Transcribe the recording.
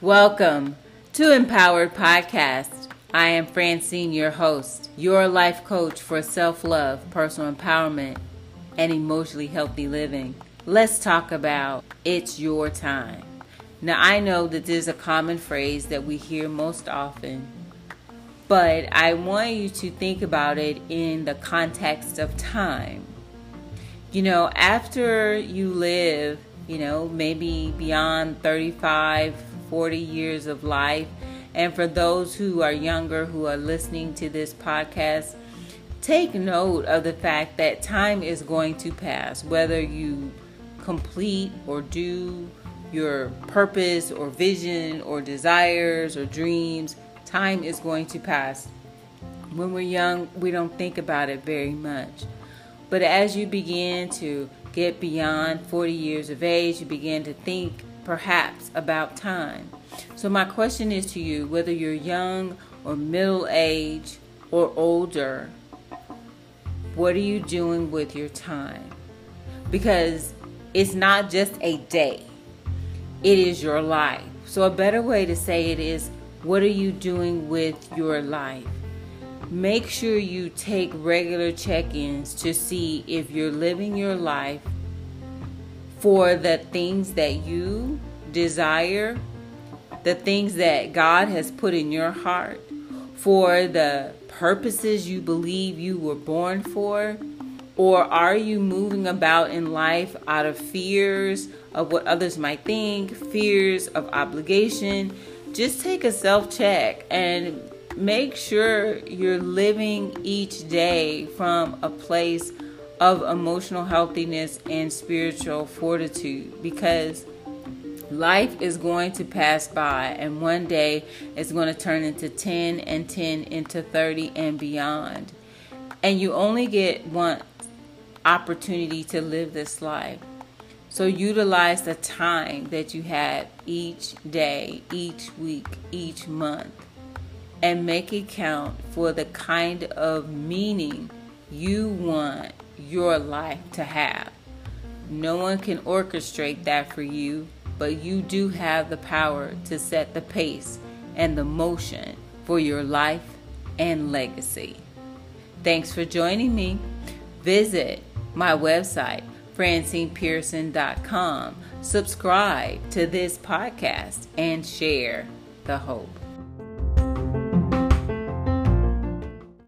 Welcome to Empowered Podcast. I am Francine, your host, your life coach for self love, personal empowerment, and emotionally healthy living. Let's talk about it's your time. Now, I know that this is a common phrase that we hear most often, but I want you to think about it in the context of time. You know, after you live, you know, maybe beyond 35, 40 years of life. And for those who are younger who are listening to this podcast, take note of the fact that time is going to pass, whether you complete or do your purpose or vision or desires or dreams, time is going to pass. When we're young, we don't think about it very much. But as you begin to get beyond 40 years of age, you begin to think perhaps about time. So, my question is to you whether you're young or middle age or older, what are you doing with your time? Because it's not just a day, it is your life. So, a better way to say it is what are you doing with your life? Make sure you take regular check ins to see if you're living your life for the things that you desire, the things that God has put in your heart, for the purposes you believe you were born for? Or are you moving about in life out of fears of what others might think, fears of obligation? Just take a self check and make sure you're living each day from a place of emotional healthiness and spiritual fortitude because life is going to pass by and one day it's going to turn into 10 and 10 into 30 and beyond. And you only get one opportunity to live this life. So utilize the time that you have each day each week each month and make it count for the kind of meaning you want your life to have. No one can orchestrate that for you, but you do have the power to set the pace and the motion for your life and legacy. Thanks for joining me. Visit my website, francinepearson.com. Subscribe to this podcast and share the hope.